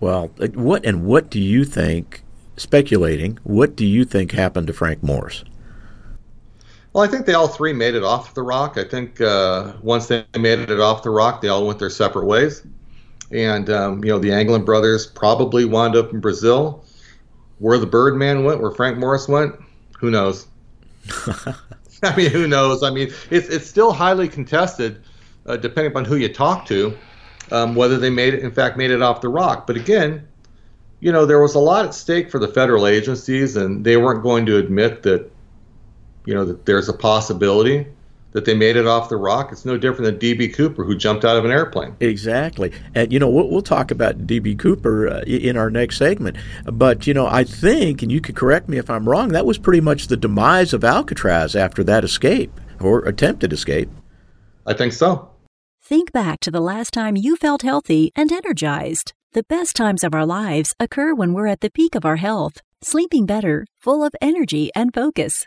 Speaker 2: Well, what and what do you think, speculating, what do you think happened to Frank Morris?
Speaker 3: Well, I think they all three made it off the rock. I think uh, once they made it off the rock, they all went their separate ways and um, you know the Anglin brothers probably wound up in Brazil. Where the Birdman went, where Frank Morris went, who knows? I mean, who knows? I mean, it's it's still highly contested, uh, depending upon who you talk to, um, whether they made it, in fact, made it off the rock. But again, you know, there was a lot at stake for the federal agencies, and they weren't going to admit that, you know, that there's a possibility that they made it off the rock. It's no different than D.B. Cooper, who jumped out of an airplane.
Speaker 2: Exactly. And, you know, we'll, we'll talk about D.B. Cooper uh, in our next segment. But, you know, I think, and you could correct me if I'm wrong, that was pretty much the demise of Alcatraz after that escape or attempted escape.
Speaker 3: I think so.
Speaker 6: Think back to the last time you felt healthy and energized. The best times of our lives occur when we're at the peak of our health, sleeping better, full of energy and focus.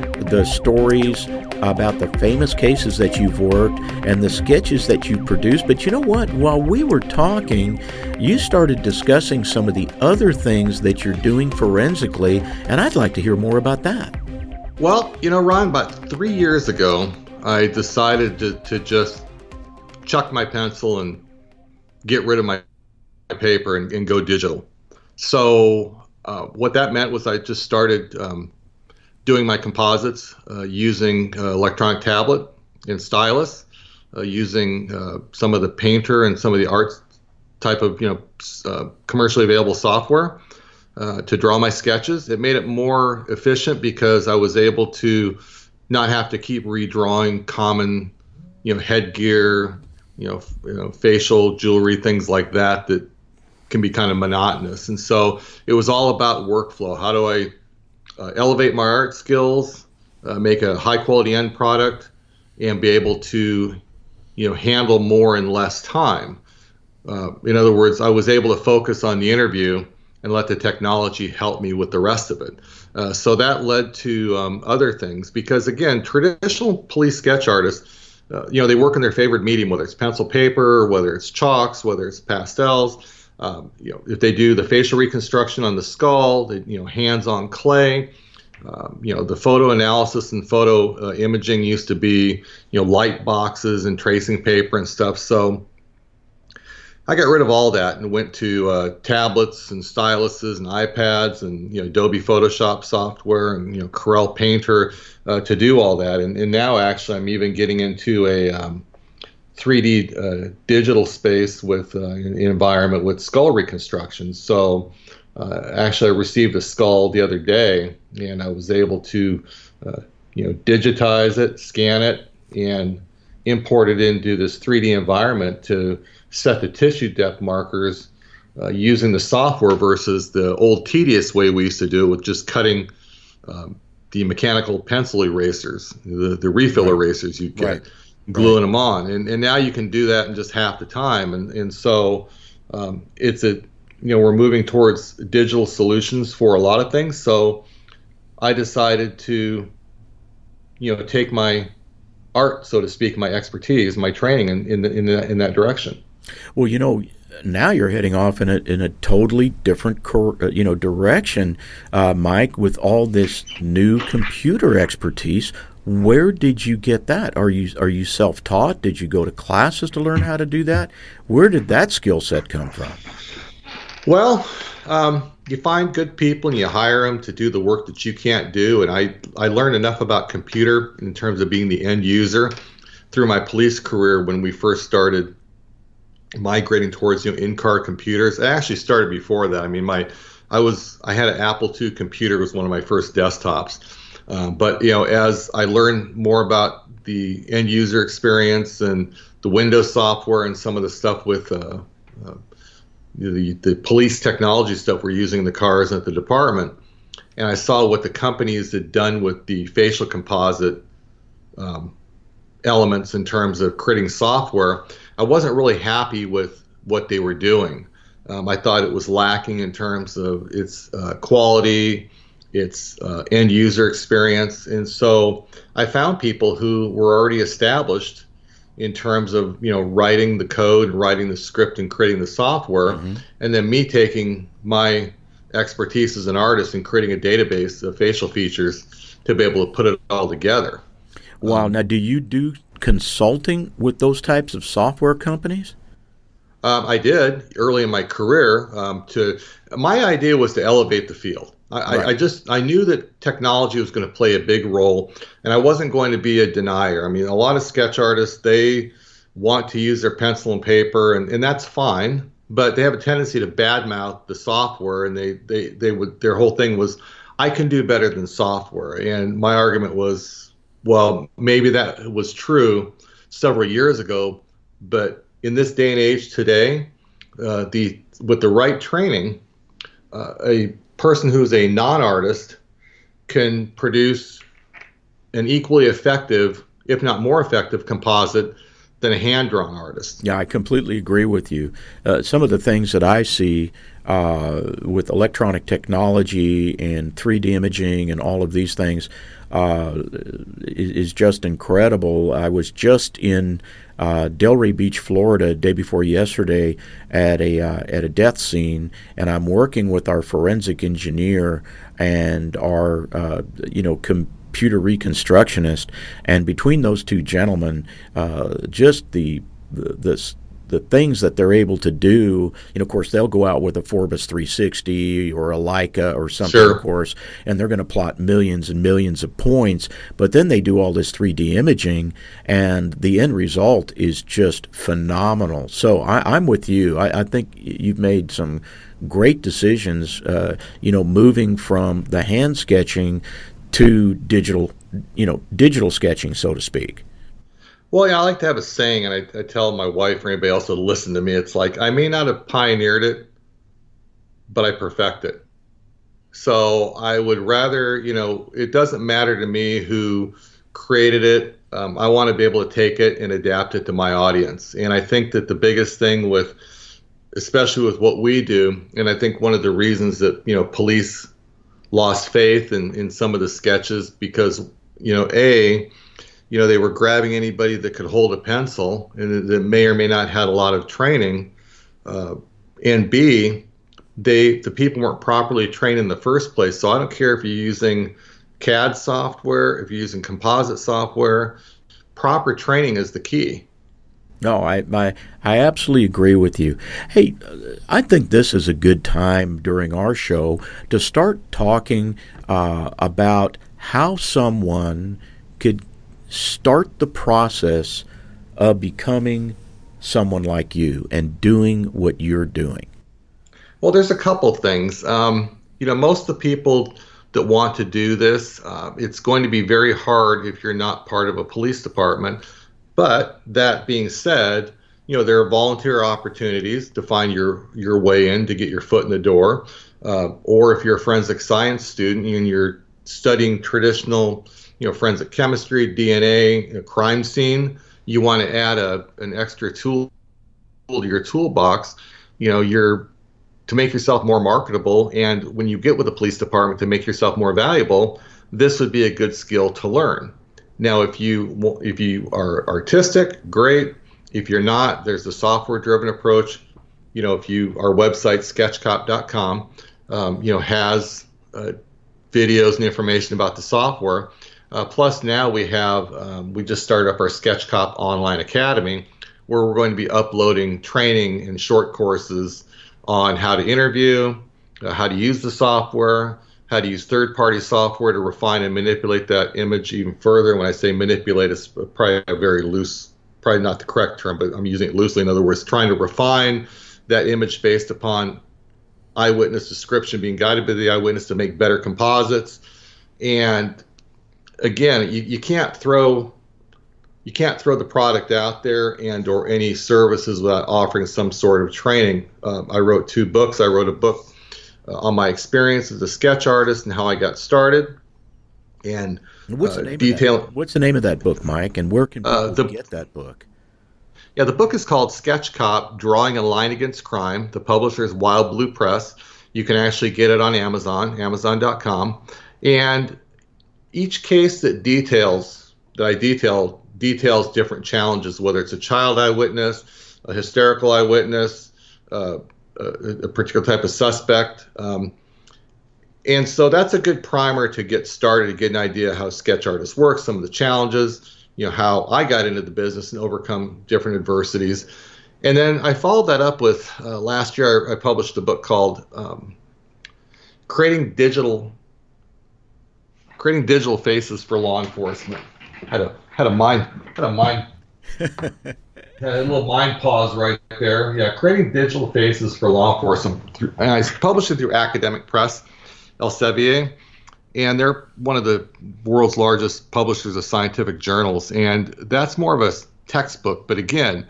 Speaker 2: the stories about the famous cases that you've worked and the sketches that you produced. But you know what? While we were talking, you started discussing some of the other things that you're doing forensically, and I'd like to hear more about that.
Speaker 3: Well, you know, Ron, about three years ago, I decided to, to just chuck my pencil and get rid of my paper and, and go digital. So uh, what that meant was I just started um, doing my composites uh, using uh, electronic tablet and stylus, uh, using uh, some of the painter and some of the art type of you know commercially available software to draw my sketches. It made it more efficient because I was able to not have to keep redrawing common you know headgear you know, you know facial jewelry things like that that can be kind of monotonous and so it was all about workflow how do i uh, elevate my art skills uh, make a high quality end product and be able to you know handle more in less time uh, in other words i was able to focus on the interview and let the technology help me with the rest of it uh, so that led to um, other things because again traditional police sketch artists uh, you know, they work in their favorite medium, whether it's pencil paper, whether it's chalks, whether it's pastels. Um, you know, if they do the facial reconstruction on the skull, they, you know, hands on clay. Um, you know, the photo analysis and photo uh, imaging used to be, you know, light boxes and tracing paper and stuff. So I got rid of all that and went to uh, tablets and styluses and iPads and you know Adobe Photoshop software and you know Corel Painter uh, to do all that. And, and now actually I'm even getting into a um, 3D uh, digital space with uh, an environment with skull reconstruction. So uh, actually I received a skull the other day and I was able to uh, you know digitize it, scan it, and import it into this 3D environment to set the tissue depth markers uh, using the software versus the old tedious way we used to do it with just cutting um, the mechanical pencil erasers, the, the refill right. erasers you get, right. Gluing right. them on. And, and now you can do that in just half the time. And, and so um, it's a, you know, we're moving towards digital solutions for a lot of things. So I decided to, you know, take my art, so to speak, my expertise, my training in, in, the, in, the, in that direction.
Speaker 2: Well, you know, now you're heading off in a in a totally different cor- uh, you know direction, uh, Mike. With all this new computer expertise, where did you get that? Are you are you self taught? Did you go to classes to learn how to do that? Where did that skill set come from?
Speaker 3: Well, um, you find good people and you hire them to do the work that you can't do. And I I learned enough about computer in terms of being the end user through my police career when we first started migrating towards you know in-car computers. I actually started before that. I mean, my I was I had an Apple II computer. It was one of my first desktops. Um, but you know, as I learned more about the end user experience and the Windows software and some of the stuff with uh, uh, the the police technology stuff we're using in the cars at the department, and I saw what the companies had done with the facial composite um, elements in terms of creating software. I wasn't really happy with what they were doing. Um, I thought it was lacking in terms of its uh, quality, its uh, end user experience. And so I found people who were already established in terms of you know writing the code, writing the script, and creating the software, mm-hmm. and then me taking my expertise as an artist and creating a database of facial features to be able to put it all together.
Speaker 2: Wow. Um, now, do you do consulting with those types of software companies?
Speaker 3: Um, I did early in my career. Um, to my idea was to elevate the field. I, right. I, just I knew that technology was going to play a big role, and I wasn't going to be a denier. I mean, a lot of sketch artists they want to use their pencil and paper, and, and that's fine. But they have a tendency to badmouth the software, and they they they would their whole thing was, I can do better than software. And my argument was, well, maybe that was true several years ago, but in this day and age today, uh, the with the right training, uh, a person who's a non-artist can produce an equally effective, if not more effective, composite than a hand-drawn artist.
Speaker 2: Yeah, I completely agree with you. Uh, some of the things that I see uh, with electronic technology and 3D imaging and all of these things uh, is just incredible. I was just in uh, Delray Beach, Florida, day before yesterday at a uh, at a death scene, and I'm working with our forensic engineer and our uh, you know computer reconstructionist, and between those two gentlemen, uh, just the the, the the things that they're able to do. You know, of course, they'll go out with a Forbes 360 or a Leica or something,
Speaker 3: Sure.
Speaker 2: of course, and they're going to plot millions and millions of points. But then they do all this 3D imaging, and the end result is just phenomenal. So I, I'm with you. I, I think you've made some great decisions. Uh, you know, moving from the hand sketching to digital, you know, digital sketching, so to speak.
Speaker 3: Well, yeah, I like to have a saying, and I, I tell my wife or anybody else to listen to me. It's like I may not have pioneered it, but I perfect it. So I would rather, you know, it doesn't matter to me who created it. Um, I want to be able to take it and adapt it to my audience. And I think that the biggest thing with, especially with what we do, and I think one of the reasons that you know police lost faith in in some of the sketches because you know a you know, they were grabbing anybody that could hold a pencil and that may or may not had a lot of training. Uh, and B, they the people weren't properly trained in the first place. So I don't care if you're using CAD software, if you're using composite software, proper training is the key.
Speaker 2: No, I, I I absolutely agree with you. Hey, I think this is a good time during our show to start talking uh, about how someone could start the process of becoming someone like you and doing what you're doing.
Speaker 3: Well, there's a couple things. Um, you know, most of the people that want to do this, uh, it's going to be very hard if you're not part of a police department. But that being said, you know, there are volunteer opportunities to find your your way in to get your foot in the door. Uh, or if you're a forensic science student and you're studying traditional, you know, forensic chemistry, DNA, crime scene, you want to add a an extra tool to your toolbox. You know, you're to make yourself more marketable and when you get with the police department to make yourself more valuable this would be a good skill to learn now if you if you are artistic great. If you're not there's a software driven approach. You know if you our website sketchcop.com um, you know has uh, videos and information about the software. Uh, plus now we have um, we just started up our sketchcop online academy where we're going to be uploading training and short courses on how to interview, uh, how to use the software, how to use third party software to refine and manipulate that image even further. When I say manipulate, it's probably a very loose, probably not the correct term, but I'm using it loosely. In other words, trying to refine that image based upon eyewitness description, being guided by the eyewitness to make better composites. And again, you, you can't throw you can't throw the product out there and or any services without offering some sort of training. Um, I wrote two books. I wrote a book uh, on my experience as a sketch artist and how I got started. And
Speaker 2: what's
Speaker 3: uh,
Speaker 2: the name
Speaker 3: detail.
Speaker 2: Of that? What's the name of that book, Mike? And where can people
Speaker 3: Uh, the-
Speaker 2: get that book?
Speaker 3: Yeah, the book is called Sketch Cop: Drawing a Line Against Crime. The publisher is Wild Blue Press. You can actually get it on Amazon, Amazon.com, and each case that details that I detail details different challenges, whether it's a child eyewitness, a hysterical eyewitness, uh, a, particular type of suspect. Um, and so that's a good primer to get started to get an idea how sketch artists work, some of the challenges, you know, how I got into the business and overcome different adversities. And then I followed that up with uh, last year I, I published a book called um, Creating Digital Creating Digital Faces for Law Enforcement. Had a had a mind had a mind had a little mind pause right there. Yeah, creating digital faces for law enforcement. Through, and I published it through Academic Press, Elsevier, and they're one of the world's largest publishers of scientific journals. And that's more of a textbook, but again,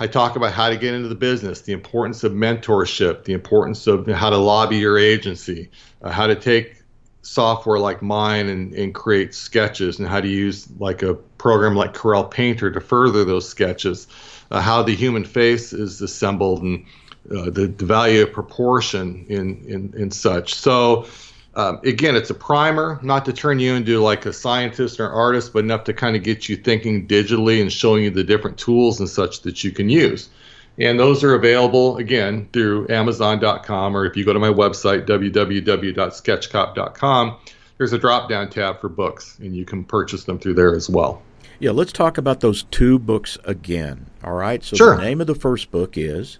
Speaker 3: I talk about how to get into the business, the importance of mentorship, the importance of how to lobby your agency, uh, how to take software like mine and, and create sketches, and how to use like a program like Corel Painter to further those sketches, uh, how the human face is assembled, and uh, the, the value of proportion in, in, in such. So, um, again, it's a primer, not to turn you into like a scientist or artist, but enough to kind of get you thinking digitally and showing you the different tools and such that you can use. And those are available again through Amazon.com, or if you go to my website, www.sketchcop.com, there's a drop down tab for books, and you can purchase them through there as well.
Speaker 2: Yeah, let's talk about those two books again. All right. So
Speaker 3: sure.
Speaker 2: the name of the first book is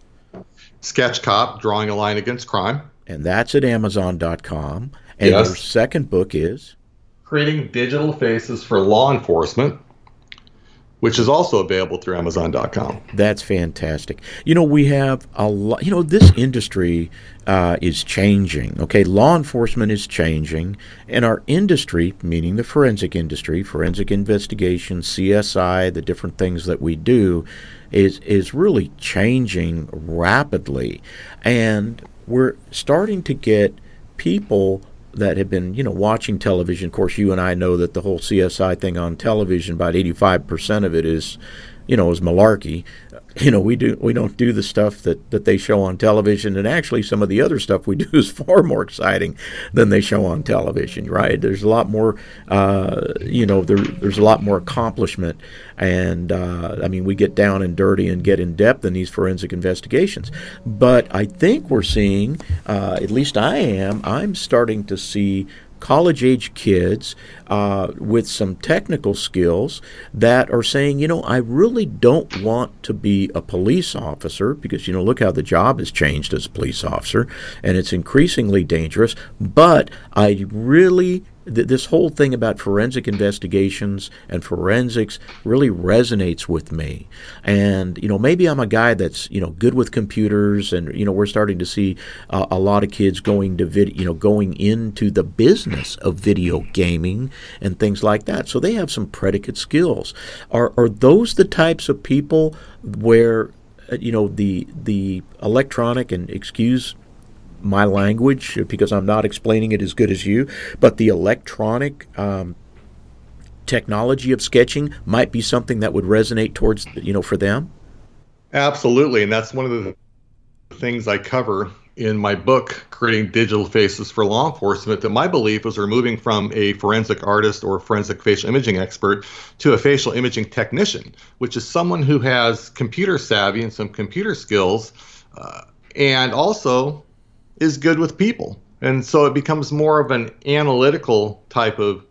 Speaker 3: Sketch Cop Drawing a Line Against Crime.
Speaker 2: And that's at Amazon.com. And
Speaker 3: yes.
Speaker 2: your second book is
Speaker 3: Creating Digital Faces for Law Enforcement which is also available through Amazon.com.
Speaker 2: That's fantastic. You know, we have a lot, you know, this industry uh, is changing. Okay, law enforcement is changing, and our industry, meaning the forensic industry, forensic investigation, CSI, the different things that we do, is, is really changing rapidly. And we're starting to get people that have been, you know, watching television. Of course, you and I know that the whole CSI thing on television, about 85% of it is, you know, is malarkey. You know, we do we don't do the stuff that, that they show on television, and actually, some of the other stuff we do is far more exciting than they show on television. Right? There's a lot more, uh, you know, there, there's a lot more accomplishment, and uh, I mean, we get down and dirty and get in depth in these forensic investigations. But I think we're seeing, uh, at least I am, I'm starting to see college age kids uh, with some technical skills that are saying, you know, I really don't want to be a police officer because, you know, look how the job has changed as a police officer and it's increasingly dangerous, but I really th- this whole thing about forensic investigations and forensics really resonates with me. And you know, maybe I'm a guy that's you know good with computers, and you know, we're starting to see uh, a lot of kids going to vid- you know going into the business of video gaming and things like that. So they have some predicate skills. Are are those the types of people where uh, you know the the electronic and excuse my language because I'm not explaining it as good as you, but the electronic um, technology of sketching might be something that would resonate towards you know for them.
Speaker 3: Absolutely, and that's one of the things I cover in my book, Creating Digital Faces for Law Enforcement, that my belief was we're moving from a forensic artist or forensic facial imaging expert to a facial imaging technician, which is someone who has computer savvy and some computer skills, uh, and also is good with people. And so it becomes more of an analytical type of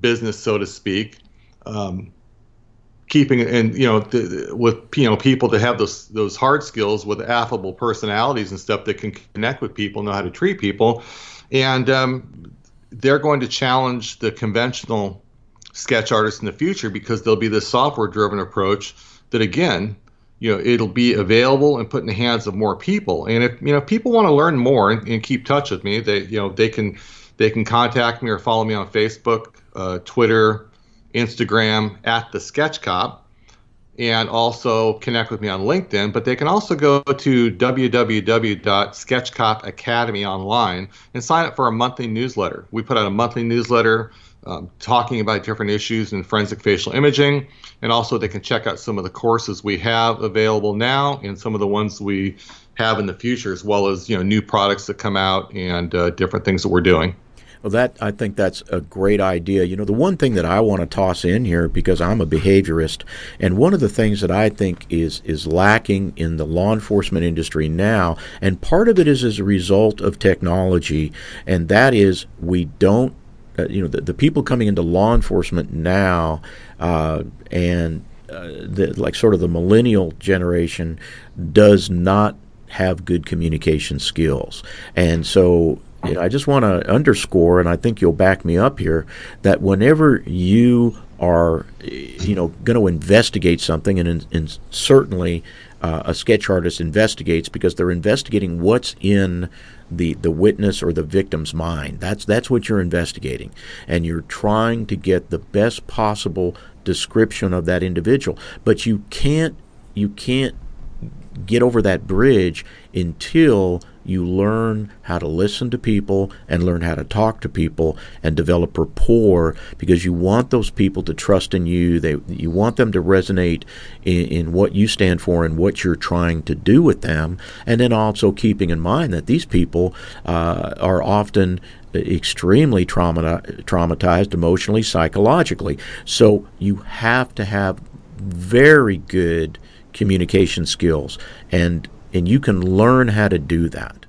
Speaker 3: business, so to speak. Um, keeping and you know th- with you know people to have those those hard skills with affable personalities and stuff that can connect with people, know how to treat people, and um, they're going to challenge the conventional sketch artists in the future because there'll be this software driven approach that again you know it'll be available and put in the hands of more people. And if you know people want to learn more and, and, keep touch with me they you know they can they can contact me or follow me on facebook uh, twitter instagram at the sketch cop and also connect with me on linkedin. But they can also go to www.sketchcopacademy online and sign up for a monthly newsletter. We put out a monthly newsletter um, talking about different issues in forensic facial imaging. And also, they can check out some of the courses we have available now and some of the ones we have in the future, as well as you know new products that come out and uh, different things that we're doing.
Speaker 2: Well, that I think that's a great idea. You know, the one thing that I want to toss in here because I'm a behaviorist, and one of the things that I think is is lacking in the law enforcement industry now, and part of it is as a result of technology, and that is we don't uh, you know, the, the people coming into law enforcement now uh, and uh, the, like sort of the millennial generation does not have good communication skills. And so you know, I just want to underscore, and I think you'll back me up here, that whenever you are, you know, going to investigate something, and, and certainly uh, a sketch artist investigates because they're investigating what's in the, the witness or the victim's mind. That's that's what you're investigating, and you're trying to get the best possible description of that individual. But you can't you can't get over that bridge until you learn how to listen to people and learn how to talk to people and develop rapport because you want those people to trust in you. They, you want them to resonate in, in what you stand for and what you're trying to do with them. And then also keeping in mind that these people uh, are often extremely trauma- traumatized emotionally, psychologically. So you have to have very good communication skills and and you can learn how to do that.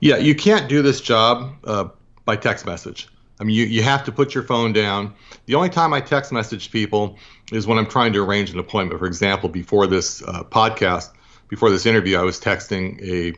Speaker 3: Yeah, you can't do this job uh, by text message. I mean, you, you have to put your phone down. The only time I text message people is when I'm trying to arrange an appointment. For example, before this uh, podcast, before this interview, I was texting a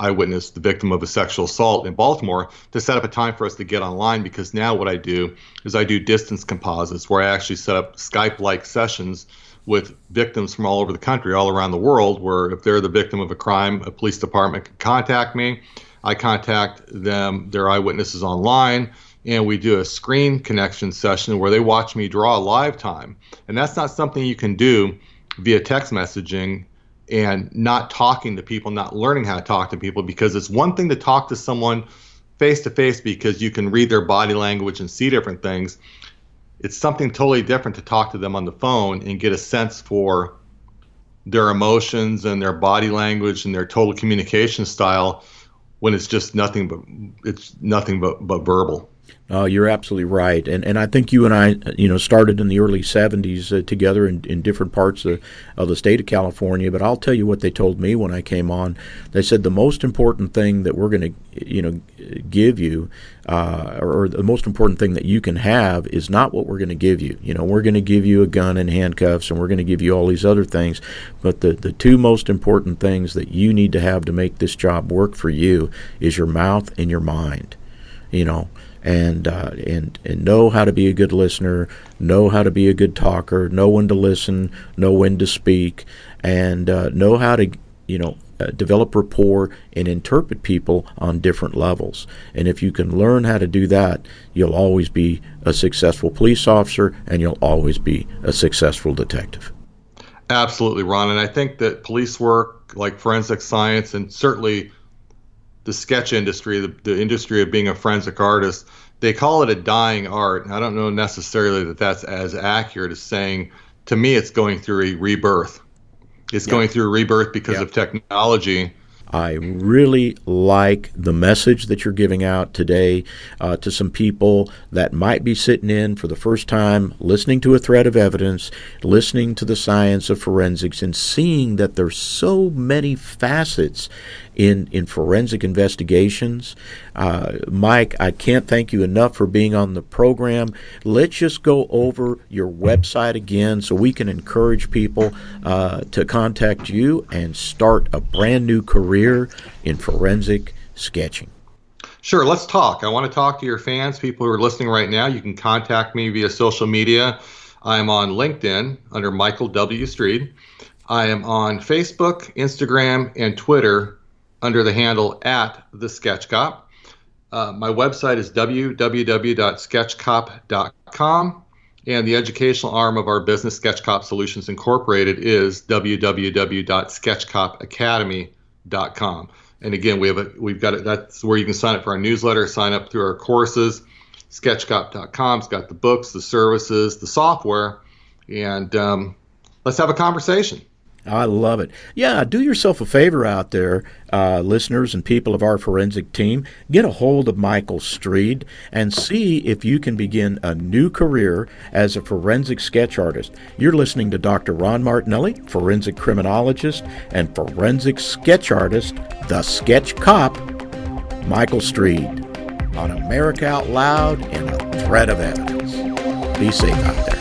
Speaker 3: eyewitness, the victim of a sexual assault in Baltimore, to set up a time for us to get online because now what I do is I do distance composites where I actually set up Skype like sessions with victims from all over the country, all around the world, where if they're the victim of a crime, a police department can contact me. I contact them, their eyewitnesses online, and we do a screen connection session where they watch me draw live time. And that's not something you can do via text messaging and not talking to people, not learning how to talk to people, because it's one thing to talk to someone face to face because you can read their body language and see different things it's something totally different to talk to them on the phone and get a sense for their emotions and their body language and their total communication style when it's just nothing but it's nothing but, but verbal.
Speaker 2: Uh, you're absolutely right, and and I think you and I, you know, started in the early '70s uh, together in, in different parts of, of the state of California. But I'll tell you what they told me when I came on. They said the most important thing that we're going to, you know, give you, uh, or, or the most important thing that you can have is not what we're going to give you. You know, we're going to give you a gun and handcuffs, and we're going to give you all these other things. But the the two most important things that you need to have to make this job work for you is your mouth and your mind. You know and uh, and and know how to be a good listener, know how to be a good talker, know when to listen, know when to speak, and uh, know how to you know uh, develop rapport and interpret people on different levels. And if you can learn how to do that, you'll always be a successful police officer, and you'll always be a successful detective.
Speaker 3: Absolutely, Ron. And I think that police work, like forensic science, and certainly the sketch industry, the, the industry of being a forensic artist, they call it a dying art. I don't know necessarily that that's as accurate as saying, to me, it's going through a rebirth. It's going through a rebirth because of technology.
Speaker 2: I really like the message that you're giving out today uh, to some people that might be sitting in for the first time, listening to a thread of evidence, listening to the science of forensics, and seeing that there's so many facets in, in forensic investigations. Uh, Mike, I can't thank you enough for being on the program. Let's just go over your website again so we can encourage people uh, to contact you and start a brand new career in forensic sketching.
Speaker 3: Sure, let's talk. I want to talk to your fans, people who are listening right now. You can contact me via social media. I'm on LinkedIn under Michael W. Streed. I am on Facebook, Instagram, and Twitter under the handle at the Sketch Cop. Uh, my website is www.sketchcop.com, and the educational arm of our business, Sketch Cop Solutions Incorporated, is www.sketchcopacademy.com. And again, we have a we've got it. That's where you can sign up for our newsletter, sign up through our courses. Sketchcop.com's got the books, the services, the software, and um, let's have a conversation.
Speaker 2: I love it. Yeah, do yourself a favor out there, uh, listeners and people of our forensic team. Get a hold of Michael Streed and see if you can begin a new career as a forensic sketch artist. You're listening to Dr. Ron Martinelli, forensic criminologist and forensic sketch artist, the sketch cop, Michael Streed, on America Out Loud and a thread of evidence. Be safe out there.